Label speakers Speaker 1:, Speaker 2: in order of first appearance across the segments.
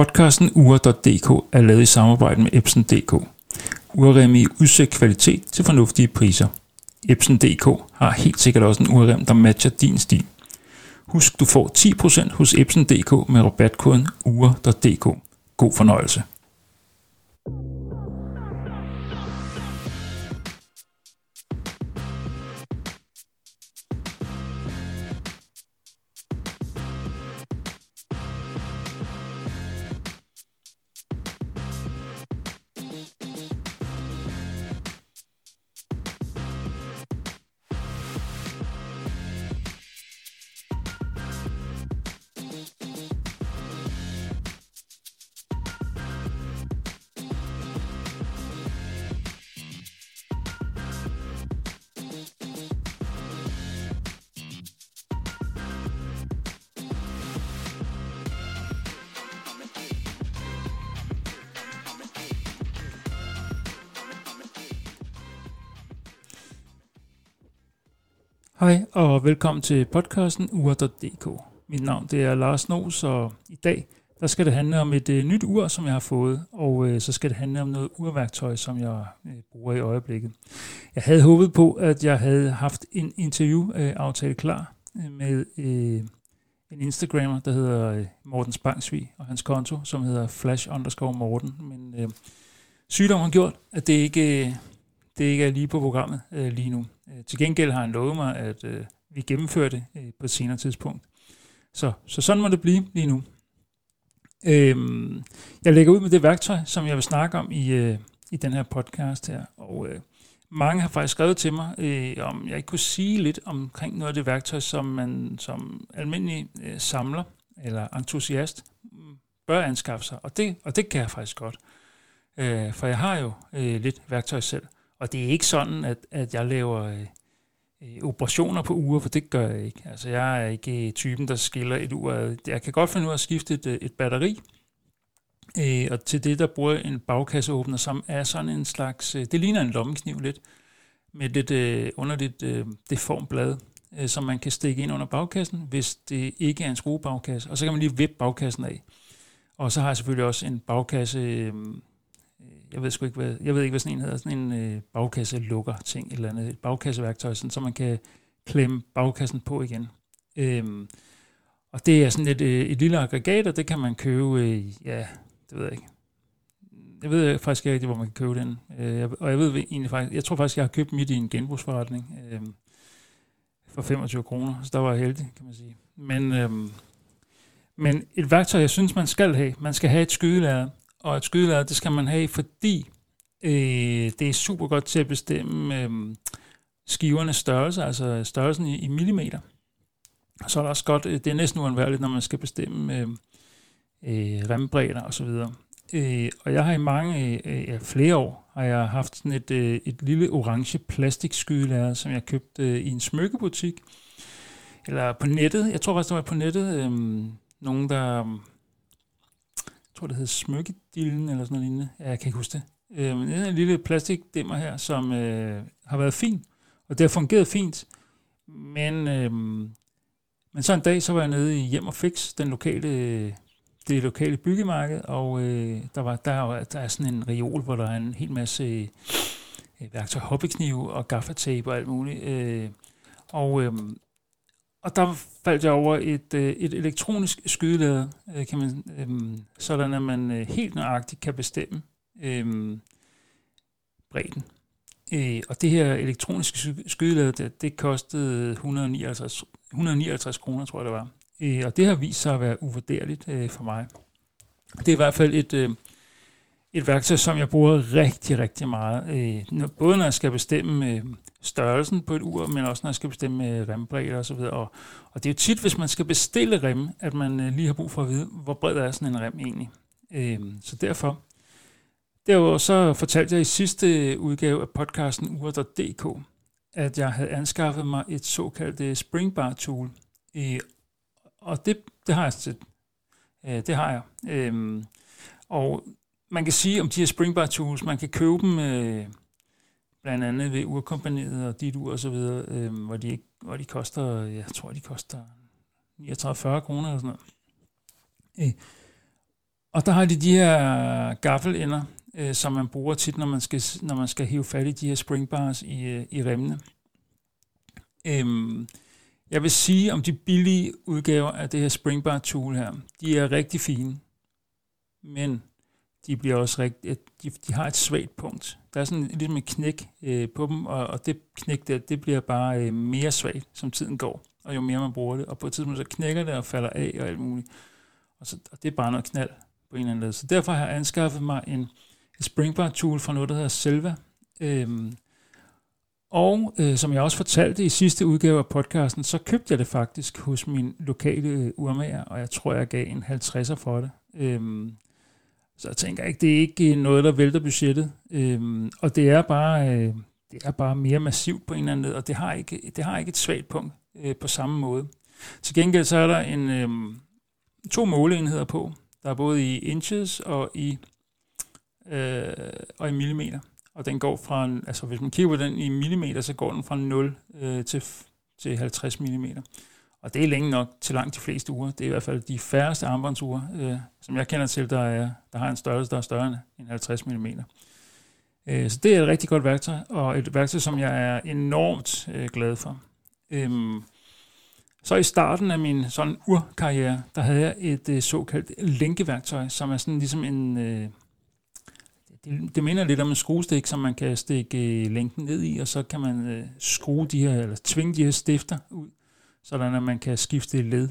Speaker 1: Podcasten Ure.dk er lavet i samarbejde med Epson.dk. Urrem i udsigt kvalitet til fornuftige priser. Epson.dk har helt sikkert også en urrem, der matcher din stil. Husk, du får 10% hos Epson.dk med rabatkoden Ure.dk. God fornøjelse. Hej og velkommen til podcasten ur.dk. Mit navn det er Lars Nos, og i dag der skal det handle om et øh, nyt ur, som jeg har fået, og øh, så skal det handle om noget urværktøj, som jeg øh, bruger i øjeblikket. Jeg havde håbet på, at jeg havde haft en interview-aftale øh, klar øh, med øh, en Instagrammer, der hedder øh, Morten Spangsvig, og hans konto, som hedder flash underscore Morten. Men øh, sygdommen har gjort, at det ikke, øh, det ikke er lige på programmet øh, lige nu. Øh, til gengæld har han lovet mig, at øh, vi gennemfører det øh, på et senere tidspunkt. Så, så sådan må det blive lige nu. Øhm, jeg lægger ud med det værktøj, som jeg vil snakke om i, øh, i den her podcast her. Og øh, mange har faktisk skrevet til mig, øh, om jeg ikke kunne sige lidt omkring noget af det værktøj, som man som almindelig øh, samler eller entusiast mm, bør anskaffe sig. Og det, og det kan jeg faktisk godt. Øh, for jeg har jo øh, lidt værktøj selv. Og det er ikke sådan, at, at jeg laver øh, øh, operationer på uger, for det gør jeg ikke. Altså, jeg er ikke øh, typen, der skiller et ur. Jeg kan godt finde ud af at skifte et, øh, et batteri, øh, og til det, der bruger en bagkasseåbner, som er sådan en slags, øh, det ligner en lommekniv lidt, med lidt øh, underligt øh, deformblad, øh, som man kan stikke ind under bagkassen, hvis det ikke er en skruebagkasse. Og så kan man lige vippe bagkassen af. Og så har jeg selvfølgelig også en bagkasse, øh, jeg ved sgu ikke, hvad, jeg ved ikke, hvad sådan en hedder, sådan en øh, bagkasse lukker ting, eller andet, et bagkasseværktøj, sådan, så man kan klemme bagkassen på igen. Øhm, og det er sådan et, øh, et lille aggregat, og det kan man købe, øh, ja, det ved jeg ikke. Jeg ved faktisk ikke rigtig, hvor man kan købe den. Øh, og jeg ved egentlig faktisk, jeg tror faktisk, jeg har købt mit i en genbrugsforretning øh, for 25 kroner, så der var jeg heldig, kan man sige. Men, øh, men et værktøj, jeg synes, man skal have, man skal have et skydelærer, og et skydelærer, det skal man have, fordi øh, det er super godt til at bestemme øh, skivernes størrelse, altså størrelsen i, i millimeter. Så er det også godt, øh, det er næsten uanværligt, når man skal bestemme øh, øh, rembredder osv. Øh, og jeg har i mange, øh, øh, ja, flere år, har jeg haft sådan et, øh, et lille orange plastikskydelærer, som jeg købte øh, i en smykkebutik, eller på nettet. Jeg tror faktisk, det var på nettet. Øh, nogen, der tror det hed Smykkedillen eller sådan noget lignende. Ja, jeg kan ikke huske det. Øh, men det er en lille plastikdimmer her, som øh, har været fin, og det har fungeret fint. Men, øh, men så en dag, så var jeg nede i Hjem og Fix, den lokale, det lokale byggemarked, og øh, der, var, der, der er sådan en reol, hvor der er en hel masse øh, værktøj, hobbyknive og gaffatape og alt muligt. Øh, og, øh, og der faldt jeg over et, øh, et elektronisk skydelæder, øh, kan man, øh, sådan at man øh, helt nøjagtigt kan bestemme øh, bredden. Øh, og det her elektroniske skydelæder, det, det kostede 159, 159 kroner, tror jeg det var. Øh, og det har vist sig at være uvurderligt øh, for mig. Det er i hvert fald et, øh, et værktøj, som jeg bruger rigtig, rigtig meget. Øh, både når jeg skal bestemme øh, størrelsen på et ur, men også når jeg skal bestemme øh, rembredder og så videre. Og, og det er jo tit, hvis man skal bestille rem, at man øh, lige har brug for at vide, hvor bred er sådan en rem egentlig. Øh, så derfor. Derudover så fortalte jeg i sidste øh, udgave af podcasten ur.dk, at jeg havde anskaffet mig et såkaldt øh, springbar tool. Øh, og det, det har jeg set. Øh, det har jeg. Øh, og man kan sige om de her springbar tools, man kan købe dem øh, blandt andet ved urkompaniet og dit ur og så videre, øh, hvor, de, ikke, hvor de koster, jeg tror de koster 39-40 kroner eller sådan noget. Øh, Og der har de de her gaffelender, øh, som man bruger tit, når man skal, når man skal hive fat i de her springbars i, øh, i remmene. Øhm, jeg vil sige om de billige udgaver af det her springbar tool her, de er rigtig fine, men de bliver også rigtig, de, de har et svagt punkt. Der er sådan ligesom et knæk øh, på dem, og, og det knæk der, det bliver bare øh, mere svagt, som tiden går, og jo mere man bruger det. Og på et tidspunkt så knækker det og falder af og alt muligt. Og, så, og det er bare noget knald på en eller anden måde. Så derfor har jeg anskaffet mig en, en springbar tool fra noget, der hedder Selva. Øhm, og øh, som jeg også fortalte i sidste udgave af podcasten, så købte jeg det faktisk hos min lokale øh, urmager, og jeg tror, jeg gav en 50'er for det. Øhm, så jeg tænker ikke, det er ikke øh, noget, der vælter budgettet. Øhm, og det er bare... Øh, det er bare mere massivt på en eller anden måde, og det har ikke, det har ikke et svagt punkt øh, på samme måde. Til gengæld så er der en, øh, to måleenheder på. Der er både i inches og i, øh, og i millimeter. Og den går fra, altså hvis man kigger på den i millimeter, så går den fra 0 øh, til, til 50 millimeter. Og det er længe nok til langt de fleste uger. Det er i hvert fald de færreste armbåndsure, øh, som jeg kender til, der, er, der har en størrelse, der er større end 50 mm. Øh, så det er et rigtig godt værktøj, og et værktøj, som jeg er enormt øh, glad for. Øh, så i starten af min sådan urkarriere, der havde jeg et øh, såkaldt lænkeværktøj, som er sådan ligesom en... Øh, det, det minder lidt om en skruestik, som man kan stikke øh, længden ned i, og så kan man øh, skrue de her, eller tvinge de her stifter ud sådan at man kan skifte led.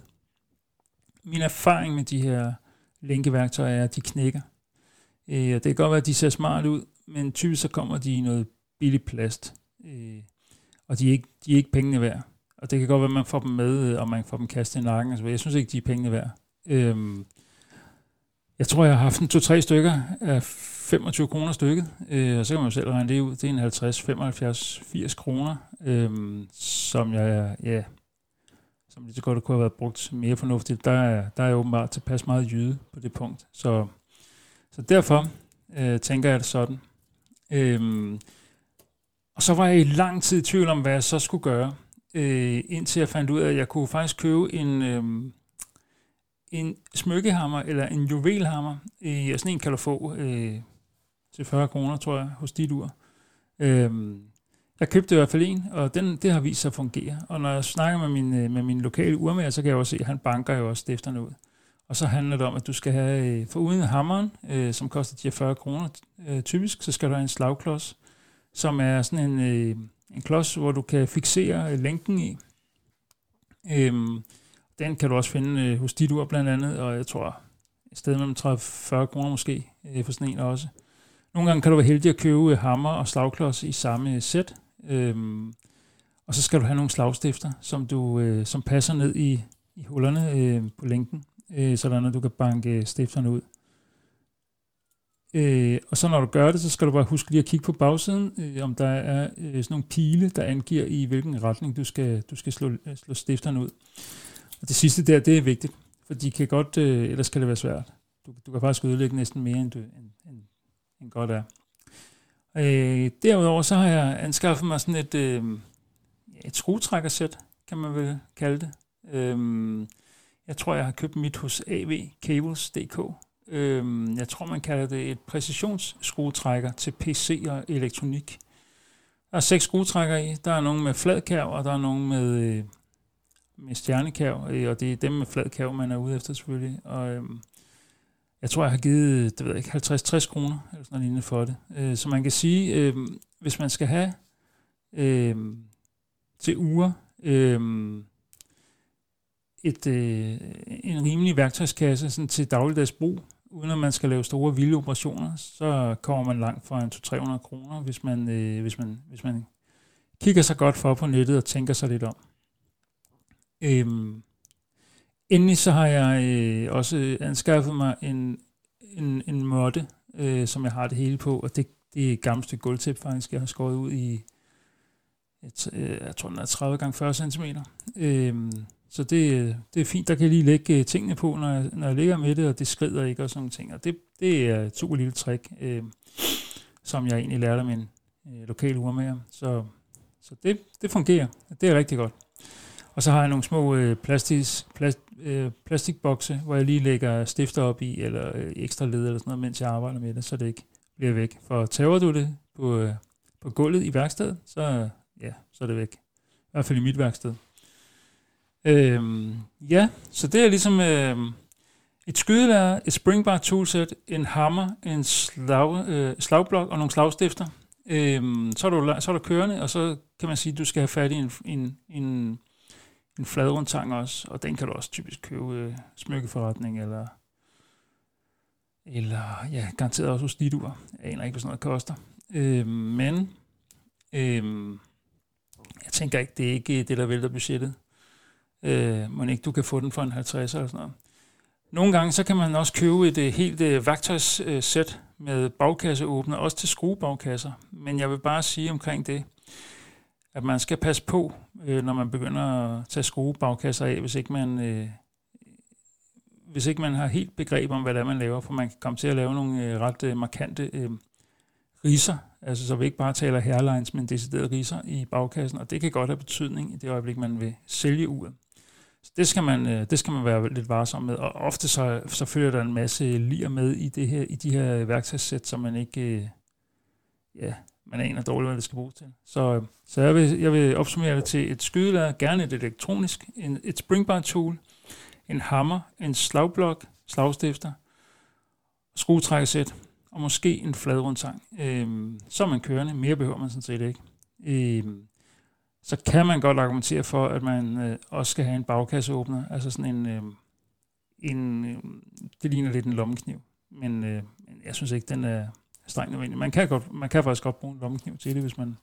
Speaker 1: Min erfaring med de her linkeværktøjer er, at de knækker. Øh, det kan godt være, at de ser smart ud, men typisk så kommer de i noget billig plast, øh, og de er, ikke, de er ikke pengene værd. Og det kan godt være, at man får dem med, øh, og man får dem kastet i nakken. Altså, jeg synes ikke, de er pengene værd. Øhm, jeg tror, jeg har haft en to-tre stykker af 25 kroner stykket, øh, og så kan man jo selv regne det ud. Det er en 50, 75, 80 kroner, øh, som jeg, ja, som lige så godt kunne have været brugt mere fornuftigt, der er, der er åbenbart tilpas meget jyde på det punkt. Så, så derfor øh, tænker jeg det sådan. Øhm, og så var jeg i lang tid i tvivl om, hvad jeg så skulle gøre, øh, indtil jeg fandt ud af, at jeg kunne faktisk købe en, øh, en smykkehammer eller en juvelhammer. Øh, sådan en kan du få øh, til 40 kroner, tror jeg, hos dit ur. Øh, jeg købte i hvert fald en, og den, det har vist sig at fungere. Og når jeg snakker med min, øh, med min lokale urmager, så kan jeg også se, at han banker jo også stifterne ud. Og så handler det om, at du skal have, øh, for uden hammeren, øh, som koster de 40 kroner øh, typisk, så skal du have en slagklods, som er sådan en, øh, en klods, hvor du kan fixere øh, lænken i. Øhm, den kan du også finde øh, hos dit ur blandt andet, og jeg tror et sted mellem 30-40 kroner måske øh, for sådan en også. Nogle gange kan du være heldig at købe øh, hammer og slagklods i samme sæt, Øhm, og så skal du have nogle slagstifter, som, du, øh, som passer ned i, i hullerne øh, på længden, øh, sådan at du kan banke stifterne ud. Øh, og så når du gør det, så skal du bare huske lige at kigge på bagsiden, øh, om der er øh, sådan nogle pile, der angiver i hvilken retning du skal, du skal slå, øh, slå stifterne ud. Og det sidste der, det er vigtigt, for de kan godt, øh, ellers kan det være svært. Du, du kan faktisk ødelægge næsten mere, end, du, end, end, end godt er. Øh, derudover så har jeg anskaffet mig sådan et, øh, et skruetrækkersæt, kan man vel kalde det. Øh, jeg tror, jeg har købt mit hos avcables.dk. Øh, jeg tror, man kalder det et præcisionsskruetrækker til PC og elektronik. Der er seks skruetrækker i. Der er nogle med fladkærv, og der er nogle med, øh, med stjernekærv, øh, og det er dem med fladkærv, man er ude efter selvfølgelig. Og, øh, jeg tror, jeg har givet, det ved jeg ikke, 50-60 kroner eller sådan noget for det. Øh, så man kan sige, øh, hvis man skal have øh, til uger øh, et, øh, en rimelig værktøjskasse sådan til dagligdags brug, uden at man skal lave store vilde operationer, så kommer man langt fra en 200-300 kroner, hvis man, øh, hvis, man, hvis man kigger sig godt for på nettet og tænker sig lidt om. Øh, Endelig så har jeg øh, også øh, anskaffet mig en, en, en måtte, øh, som jeg har det hele på, og det, det er et gammelt stykke gulvtæp faktisk, jeg har skåret ud i, et, øh, jeg tror den er 30 gange 40 cm. Øh, så det, øh, det er fint, der kan jeg lige lægge øh, tingene på, når jeg, når jeg ligger med det, og det skrider ikke og sådan ting. Og det, det er et super lille trick, øh, som jeg egentlig lærte af min øh, lokale urmager. Så, så det, det fungerer. Det er rigtig godt. Og så har jeg nogle små øh, plastis, plast, øh, plastikbokse, hvor jeg lige lægger stifter op i, eller øh, ekstra led eller sådan noget, mens jeg arbejder med det, så det ikke bliver væk. For tager du det på, øh, på gulvet i værkstedet, så, ja, så er det væk. I hvert fald i mit værksted. Øhm, ja, så det er ligesom øh, et skydelærer, et springbar toolset, en hammer, en slag, øh, slagblok og nogle slagstifter. Øhm, så, er du, så er du kørende, og så kan man sige, at du skal have fat i en, en, en, en fladrundtang også, og den kan du også typisk købe øh, smykkeforretning, eller, eller ja, garanteret også hos Lidur. Jeg aner ikke, hvad sådan noget koster. Øh, men øh, jeg tænker ikke, det er ikke det, der vælter budgettet. Øh, men ikke du kan få den for en 50 eller sådan noget. Nogle gange så kan man også købe et øh, helt øh, værktøjssæt øh, med bagkasseåbner, også til skruebagkasser. Men jeg vil bare sige omkring det, at man skal passe på, øh, når man begynder at tage skruebagkasser af, hvis ikke man, Øh, hvis ikke man har helt begreb om, hvad det er, man laver, for man kan komme til at lave nogle øh, ret øh, markante øh, riser, altså så vi ikke bare taler hairlines, men deciderede riser i bagkassen, og det kan godt have betydning i det øjeblik, man vil sælge uret. Så det skal man, øh, det skal man være lidt varsom med, og ofte så, så følger der en masse lir med i, det her, i de her værktøjssæt, som man ikke, øh, ja, man aner dårligt, hvad det skal bruges til. Så, øh, så jeg, vil, jeg vil opsummere det til et skydelærer, gerne et elektronisk, en, et springbar tool, en hammer, en slagblok, slagstifter, skruetrækkesæt, og måske en fladrundtang. Øhm, så er man kørende, mere behøver man sådan set ikke. Øhm, så kan man godt argumentere for, at man øh, også skal have en bagkasseåbner, altså sådan en, øh, en øh, det ligner lidt en lommekniv, men øh, jeg synes ikke, den er strengt nødvendigt. Man kan, godt, man kan faktisk godt bruge en lommekniv til det, hvis man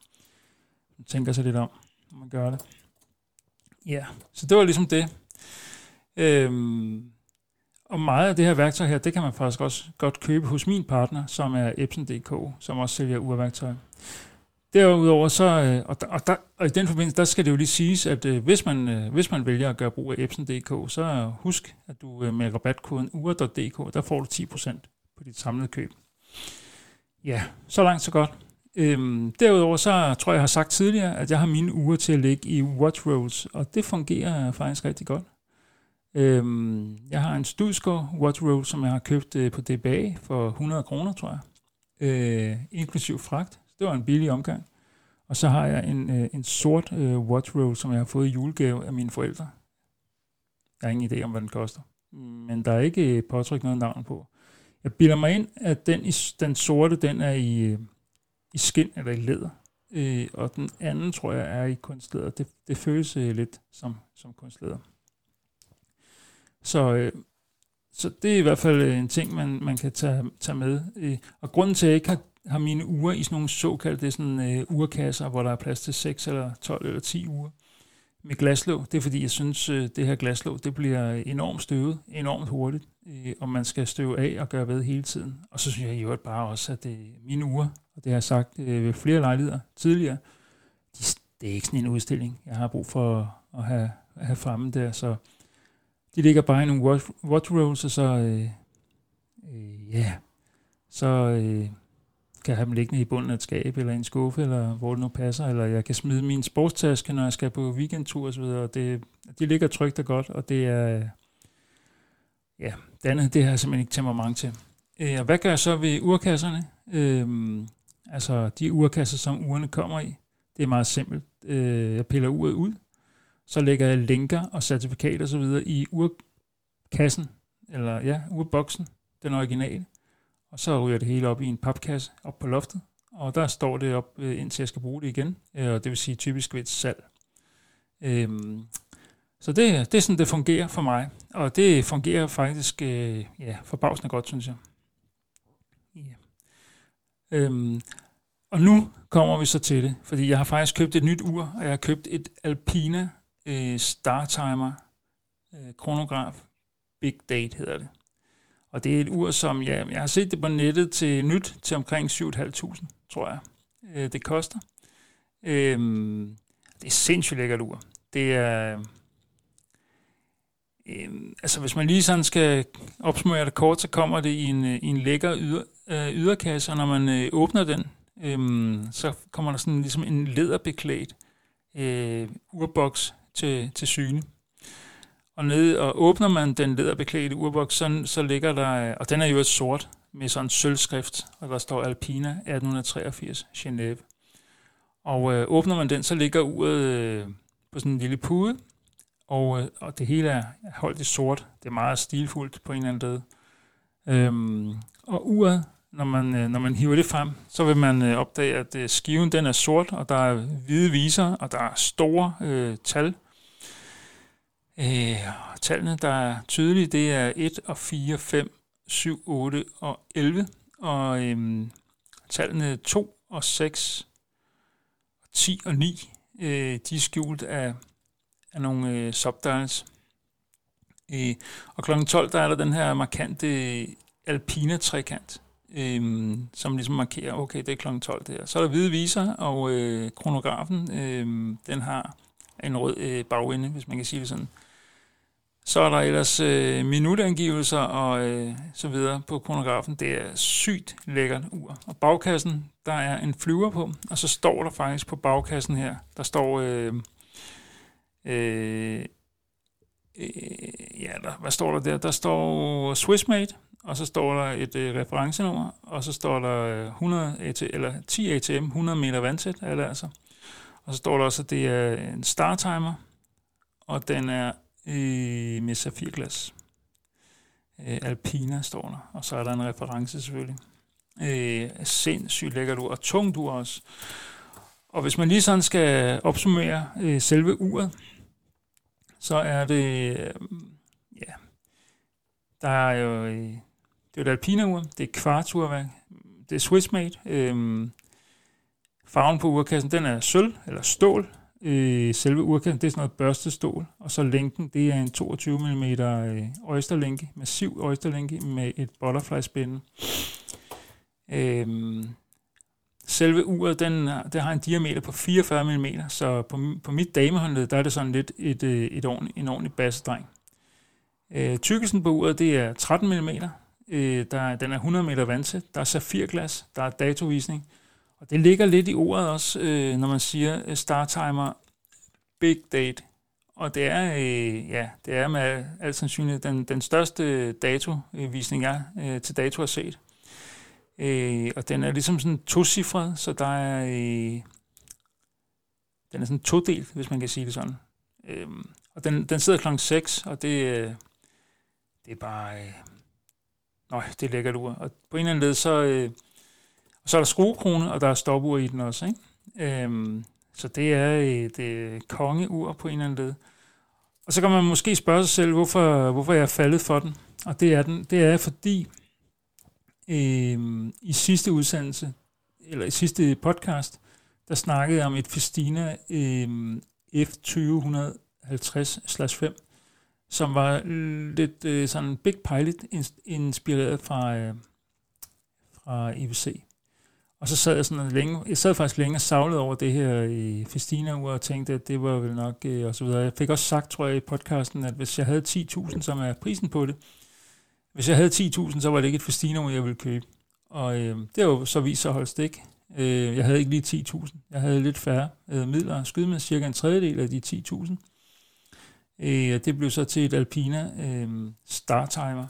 Speaker 1: tænker sig lidt om, når man gør det. Ja, så det var ligesom det. Øhm, og meget af det her værktøj her, det kan man faktisk også godt købe hos min partner, som er Epson.dk, som også sælger urværktøj. Derudover så, øh, og, der, og, der, og i den forbindelse, der skal det jo lige siges, at øh, hvis, man, øh, hvis man vælger at gøre brug af Epson.dk, så husk, at du med rabatkoden ure.dk, der får du 10% på dit samlede køb. Ja, så langt så godt. Øhm, derudover så tror jeg, jeg har sagt tidligere, at jeg har mine uger til at ligge i watch rolls, og det fungerer faktisk rigtig godt. Øhm, jeg har en Studsgaard watch roll, som jeg har købt øh, på DBA for 100 kroner, tror jeg. Øh, inklusiv fragt. Det var en billig omgang. Og så har jeg en, øh, en sort øh, watch roll, som jeg har fået i julegave af mine forældre. Jeg har ingen idé om, hvad den koster. Men der er ikke øh, påtrykt noget navn på. Jeg bilder mig ind, at den, den sorte, den er i, øh, i skin eller i læder. Øh, og den anden, tror jeg, er i kunstlæder. Det, det føles øh, lidt som, som kunstlæder. Så, øh, så det er i hvert fald øh, en ting, man, man kan tage, tage med. Øh, og grunden til, at jeg ikke har har mine uger i sådan nogle såkaldte sådan, øh, urkasser, hvor der er plads til 6 eller 12 eller 10 uger med glaslåg. Det er fordi, jeg synes, øh, det her glaslåg det bliver enormt støvet, enormt hurtigt, øh, og man skal støve af og gøre ved hele tiden. Og så synes jeg i øvrigt bare også, at det mine uger, og det har jeg sagt ved flere lejligheder tidligere, de, det er ikke sådan en udstilling, jeg har brug for at have, at have fremme der, så de ligger bare i nogle watch, watch rolls, og så, øh, øh, ja, så, øh, kan have dem liggende i bunden af et skab, eller en skuffe, eller hvor det nu passer, eller jeg kan smide min sportstaske, når jeg skal på weekendtur osv., og det, de ligger trygt og godt, og det er, ja, det andet, det har jeg simpelthen ikke temperament til. Øh, og hvad gør jeg så ved urkasserne? Øh, altså de urkasser, som urene kommer i, det er meget simpelt. Øh, jeg piller uret ud, så lægger jeg linker og certifikater osv. i urkassen, eller ja, urboksen, den originale. Og så ryger det hele op i en papkasse op på loftet, og der står det op, øh, indtil jeg skal bruge det igen, øh, og det vil sige typisk ved et salg. Øhm, så det, det er sådan, det fungerer for mig, og det fungerer faktisk øh, ja, forbavsende godt, synes jeg. Ja. Øhm, og nu kommer vi så til det, fordi jeg har faktisk købt et nyt ur, og jeg har købt et Alpina øh, Startimer øh, kronograf. Big Date hedder det. Og det er et ur, som ja, jeg har set det på nettet til nyt til omkring 7.500, tror jeg, øh, det koster. Øh, det er sindssygt lækkert ur. Det er... Øh, altså hvis man lige sådan skal opsummere det kort, så kommer det i en, øh, i en lækker yder, øh, yderkasse, og når man øh, åbner den, øh, så kommer der sådan ligesom en læderbeklædt øh, urboks, til, til syne. Og nede og åbner man den læderbeklædte urboks, så, så ligger der, øh, og den er jo et sort med sådan en sølvskrift, og der står Alpina 1883 Genève. Og øh, åbner man den, så ligger uret øh, på sådan en lille pude, og, øh, og det hele er holdt i sort. Det er meget stilfuldt på en eller anden måde. Øhm, og uret, når man, øh, når man hiver det frem, så vil man øh, opdage, at øh, skiven den er sort, og der er hvide viser, og der er store øh, tal. Øh, tallene, der er tydelige, det er 1 og 4, 5, 7, 8 og 11. Og øh, tallene 2 og 6, 10 og 9, øh, de er skjult af, af nogle øh, subdials. Øh, og kl. 12, der er der den her markante alpina-trekant, øh, øhm, som ligesom markerer, okay, det er kl. 12 der. Så er der hvide viser, og øh, kronografen, øh, den har en rød øh, bagende, hvis man kan sige det sådan. Så er der ellers øh, minutangivelser og øh, så videre på kronografen. Det er sygt lækkert ur. Og bagkassen, der er en flyver på, og så står der faktisk på bagkassen her, der står... Øh, øh, øh, ja, der, hvad står der der? Der står Swissmade, og så står der et øh, referencenummer, og så står der øh, 100 AT, eller 10 ATM, 100 meter vandtæt er det altså. Og så står der også, at det er en startimer, og den er øh, med safirglas. Øh, Alpina står der, og så er der en reference selvfølgelig. Øh, sindssygt lækkert ur, og tungt ur også. Og hvis man lige sådan skal opsummere øh, selve uret, så er det, øh, ja, der er jo, øh, det er et alpina-ur, det er kvarturværk, det er Swissmade. Øh, farven på urkassen, den er sølv eller stål, øh, selve urkassen, det er sådan noget børstestål, og så lænken, det er en 22 mm øjsterlænke, massiv øjsterlænke med et butterfly-spænde. Øh, selve uret, den, det har en diameter på 44 mm, så på, på mit damehåndled, der er det sådan lidt et, øh, et ordentligt, en ordentlig bassedreng. Øh, tykkelsen på uret, det er 13 mm, øh, der, den er 100 meter vandtæt, der er safirglas, der er datovisning, og det ligger lidt i ordet også, øh, når man siger øh, Startimer Big Date. Og det er, øh, ja, det er med al sandsynlighed den, den største datovisning, øh, jeg øh, til dato har set. Øh, og den er ligesom sådan tocifret, så der er, øh, den er sådan todelt, hvis man kan sige det sådan. Øh, og den, den sidder klokken 6, og det, øh, det er bare... Øh, nøj, det er lækkert ur. Og på en eller anden led, så... Øh, så er der skruekrone, og der er stopur i den også. Ikke? Øhm, så det er et øh, kongeur på en eller anden led. Og så kan man måske spørge sig selv, hvorfor, hvorfor jeg er faldet for den. Og det er, den, det er fordi, øh, i sidste udsendelse, eller i sidste podcast, der snakkede jeg om et Festina øh, F2050-5, som var lidt øh, sådan Big Pilot inspireret fra, øh, fra IWC. Og så sad jeg sådan længe, jeg sad faktisk længe og savlede over det her i festina og tænkte, at det var vel nok, øh, og så videre. Jeg fik også sagt, tror jeg, i podcasten, at hvis jeg havde 10.000, som er prisen på det, hvis jeg havde 10.000, så var det ikke et festina jeg ville købe. Og øh, det var så vist sig at holde stik. Øh, jeg havde ikke lige 10.000. Jeg havde lidt færre øh, midler. Skyde med cirka en tredjedel af de 10.000. Øh, det blev så til et Alpina øh, Startimer.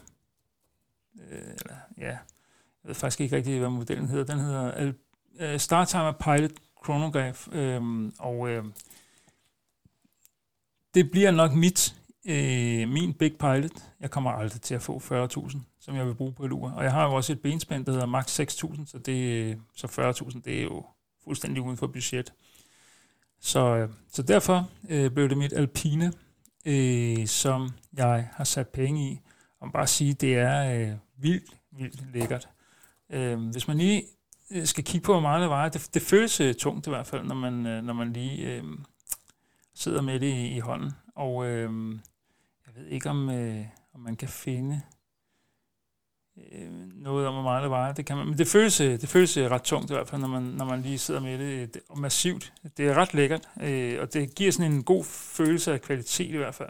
Speaker 1: Øh, eller, ja, jeg ved faktisk ikke rigtig, hvad modellen hedder. Den hedder uh, Startimer Pilot Chronograph, øhm, og øh, det bliver nok mit, øh, min Big Pilot. Jeg kommer aldrig til at få 40.000, som jeg vil bruge på et ur. Og jeg har jo også et benspænd, der hedder max 6.000, så, det, så 40.000, det er jo fuldstændig uden for budget. Så, øh, så derfor øh, blev det mit Alpine, øh, som jeg har sat penge i. Og bare sige, det er øh, vildt, vildt lækkert. Øh, hvis man lige øh, skal kigge på, hvor meget det vejer, det, det føles øh, tungt i hvert fald, når man, øh, når man lige øh, sidder med det i, i hånden. Og øh, jeg ved ikke, om, øh, om man kan finde øh, noget om, hvor meget det vejer. Det kan man, men det føles, det føles ret tungt i hvert fald, når man, når man lige sidder med det, det og massivt. Det er ret lækkert, øh, og det giver sådan en god følelse af kvalitet i hvert fald.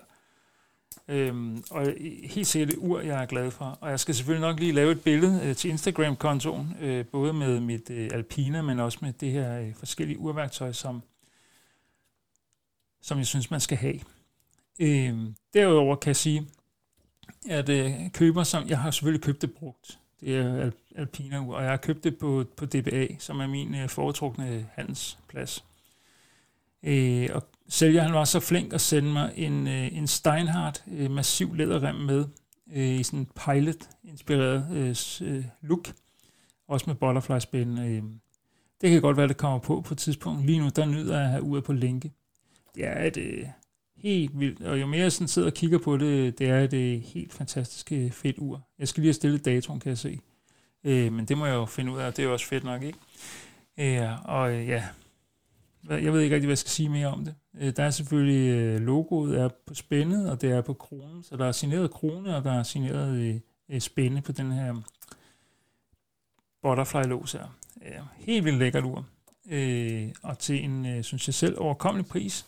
Speaker 1: Øhm, og helt sikkert et ur, jeg er glad for. Og jeg skal selvfølgelig nok lige lave et billede øh, til Instagram-kontoen, øh, både med mit øh, Alpina, men også med det her øh, forskellige urværktøj, som, som jeg synes, man skal have. Øh, derudover kan jeg sige, at øh, køber, som jeg har selvfølgelig købt det brugt, det er Alpina ur, og jeg har købt det på, på DBA, som er min øh, foretrukne handelsplads. Øh, og sælger han var så flink at sende mig en, øh, en Steinhardt øh, massiv læderrem med, øh, i sådan en pilot-inspireret øh, øh look, også med butterfly-spænd. Øh. Det kan godt være, det kommer på på et tidspunkt. Lige nu, der nyder jeg at have uret på lænke. Det er et øh, helt vildt, og jo mere jeg sådan sidder og kigger på det, det er et øh, helt fantastisk øh, fedt ur. Jeg skal lige have stillet datoen, kan jeg se. Øh, men det må jeg jo finde ud af, og det er jo også fedt nok, ikke? Øh, og øh, ja, jeg ved ikke rigtig, hvad jeg skal sige mere om det. Øh, der er selvfølgelig øh, logoet er på spændet, og det er på kronen, så der er signeret krone, og der er signeret øh, spænde på den her butterfly-lås her. Helt vildt lækkert ur. Og til en, synes jeg selv, overkommelig pris.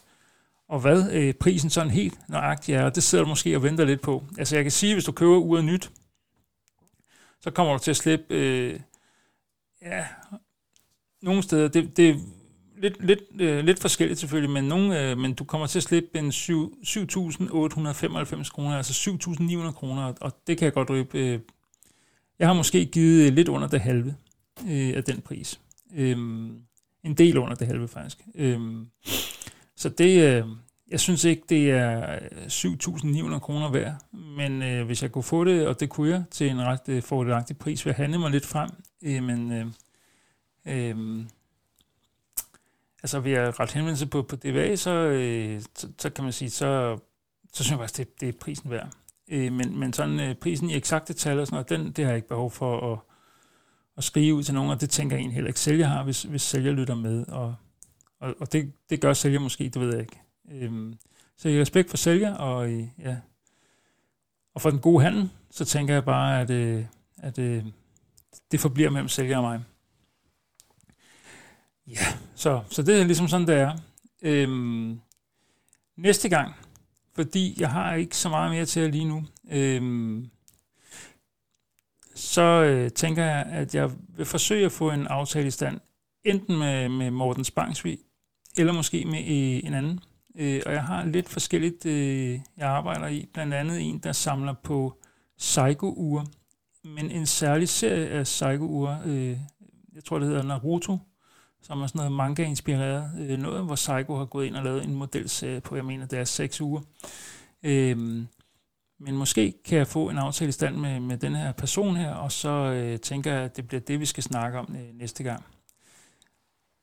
Speaker 1: Og hvad prisen sådan helt nøjagtigt er, det sidder du måske og venter lidt på. Altså jeg kan sige, hvis du køber uret nyt, så kommer du til at slippe, øh, ja, nogle steder, det, det lidt, lidt, øh, lidt forskelligt selvfølgelig, men, nogen, øh, men du kommer til at slippe en 7.895 kroner, altså 7.900 kroner, og det kan jeg godt røbe. Øh, jeg har måske givet øh, lidt under det halve øh, af den pris. Øh, en del under det halve faktisk. Øh, så det, øh, jeg synes ikke, det er øh, 7.900 kroner værd, men øh, hvis jeg kunne få det, og det kunne jeg, til en ret øh, fordelagtig pris, vil jeg handle mig lidt frem. Øh, men øh, øh, altså ved at rette henvendelse på, på DVA, så, øh, så, så kan man sige, så, så synes jeg faktisk, det, det er prisen værd. Øh, men, men sådan øh, prisen i eksakte tal og sådan noget, den, det har jeg ikke behov for at, at skrive ud til nogen, og det tænker jeg egentlig heller ikke sælger har, hvis, hvis sælger lytter med, og, og, og det, det gør sælger måske, det ved jeg ikke. Øh, så i respekt for sælger, og, øh, ja, og for den gode handel, så tænker jeg bare, at, øh, at øh, det forbliver mellem sælger og mig. Ja, så, så det er ligesom sådan, det er. Øhm, næste gang, fordi jeg har ikke så meget mere til lige nu, øhm, så øh, tænker jeg, at jeg vil forsøge at få en aftale i stand, enten med, med Morten Spangsvig, eller måske med øh, en anden. Øh, og jeg har lidt forskelligt, øh, jeg arbejder i. Blandt andet en, der samler på psycho men en særlig serie af psycho øh, jeg tror det hedder Naruto, som er sådan noget manga-inspireret øh, noget, hvor Psycho har gået ind og lavet en modelserie på, jeg mener, det er seks uger. Øhm, men måske kan jeg få en aftale i stand med, med den her person her, og så øh, tænker jeg, at det bliver det, vi skal snakke om øh, næste gang.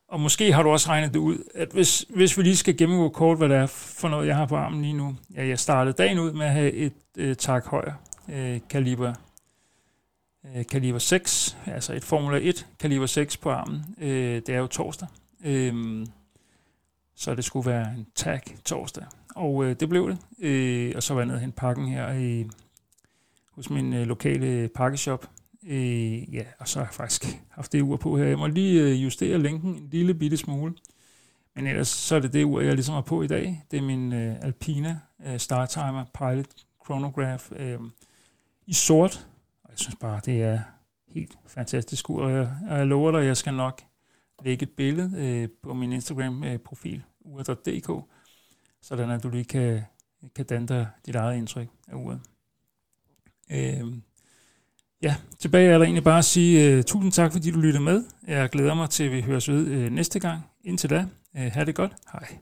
Speaker 1: Og måske har du også regnet det ud, at hvis, hvis vi lige skal gennemgå kort, hvad det er for noget, jeg har på armen lige nu. Ja, jeg startede dagen ud med at have et øh, tak højere øh, kaliber øh, kaliber 6, altså et Formula 1 kaliber 6 på armen. Øh, det er jo torsdag, øh, så det skulle være en tag torsdag. Og øh, det blev det. Øh, og så var jeg nede hen pakken her i, hos min øh, lokale pakkeshop. Øh, ja, og så har jeg faktisk haft det ur på her. Jeg må lige øh, justere linken en lille bitte smule. Men ellers så er det det ur, jeg ligesom har på i dag. Det er min øh, Alpina øh, Startimer Pilot Chronograph øh, i sort jeg synes bare, det er helt fantastisk ud, og jeg, jeg lover dig, at jeg skal nok lægge et billede øh, på min Instagram-profil, øh, ur.dk, sådan at du lige kan, kan danne dig dit eget indtryk af uret. Øh, ja, tilbage er der egentlig bare at sige øh, tusind tak, fordi du lyttede med. Jeg glæder mig til, at vi høres ved øh, næste gang. Indtil da, øh, have det godt. Hej.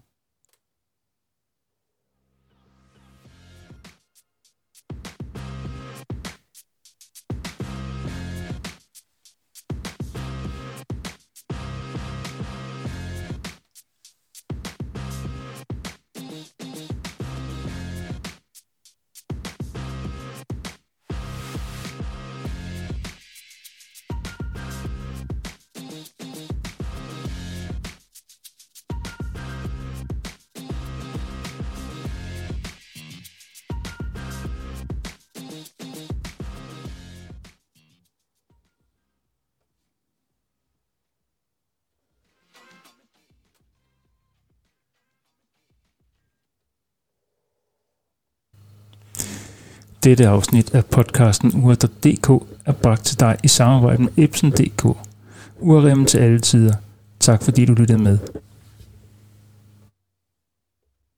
Speaker 1: Dette afsnit af podcasten Ure.dk er bragt til dig i samarbejde med Epson.dk. Urremmen til alle tider. Tak fordi du lyttede med.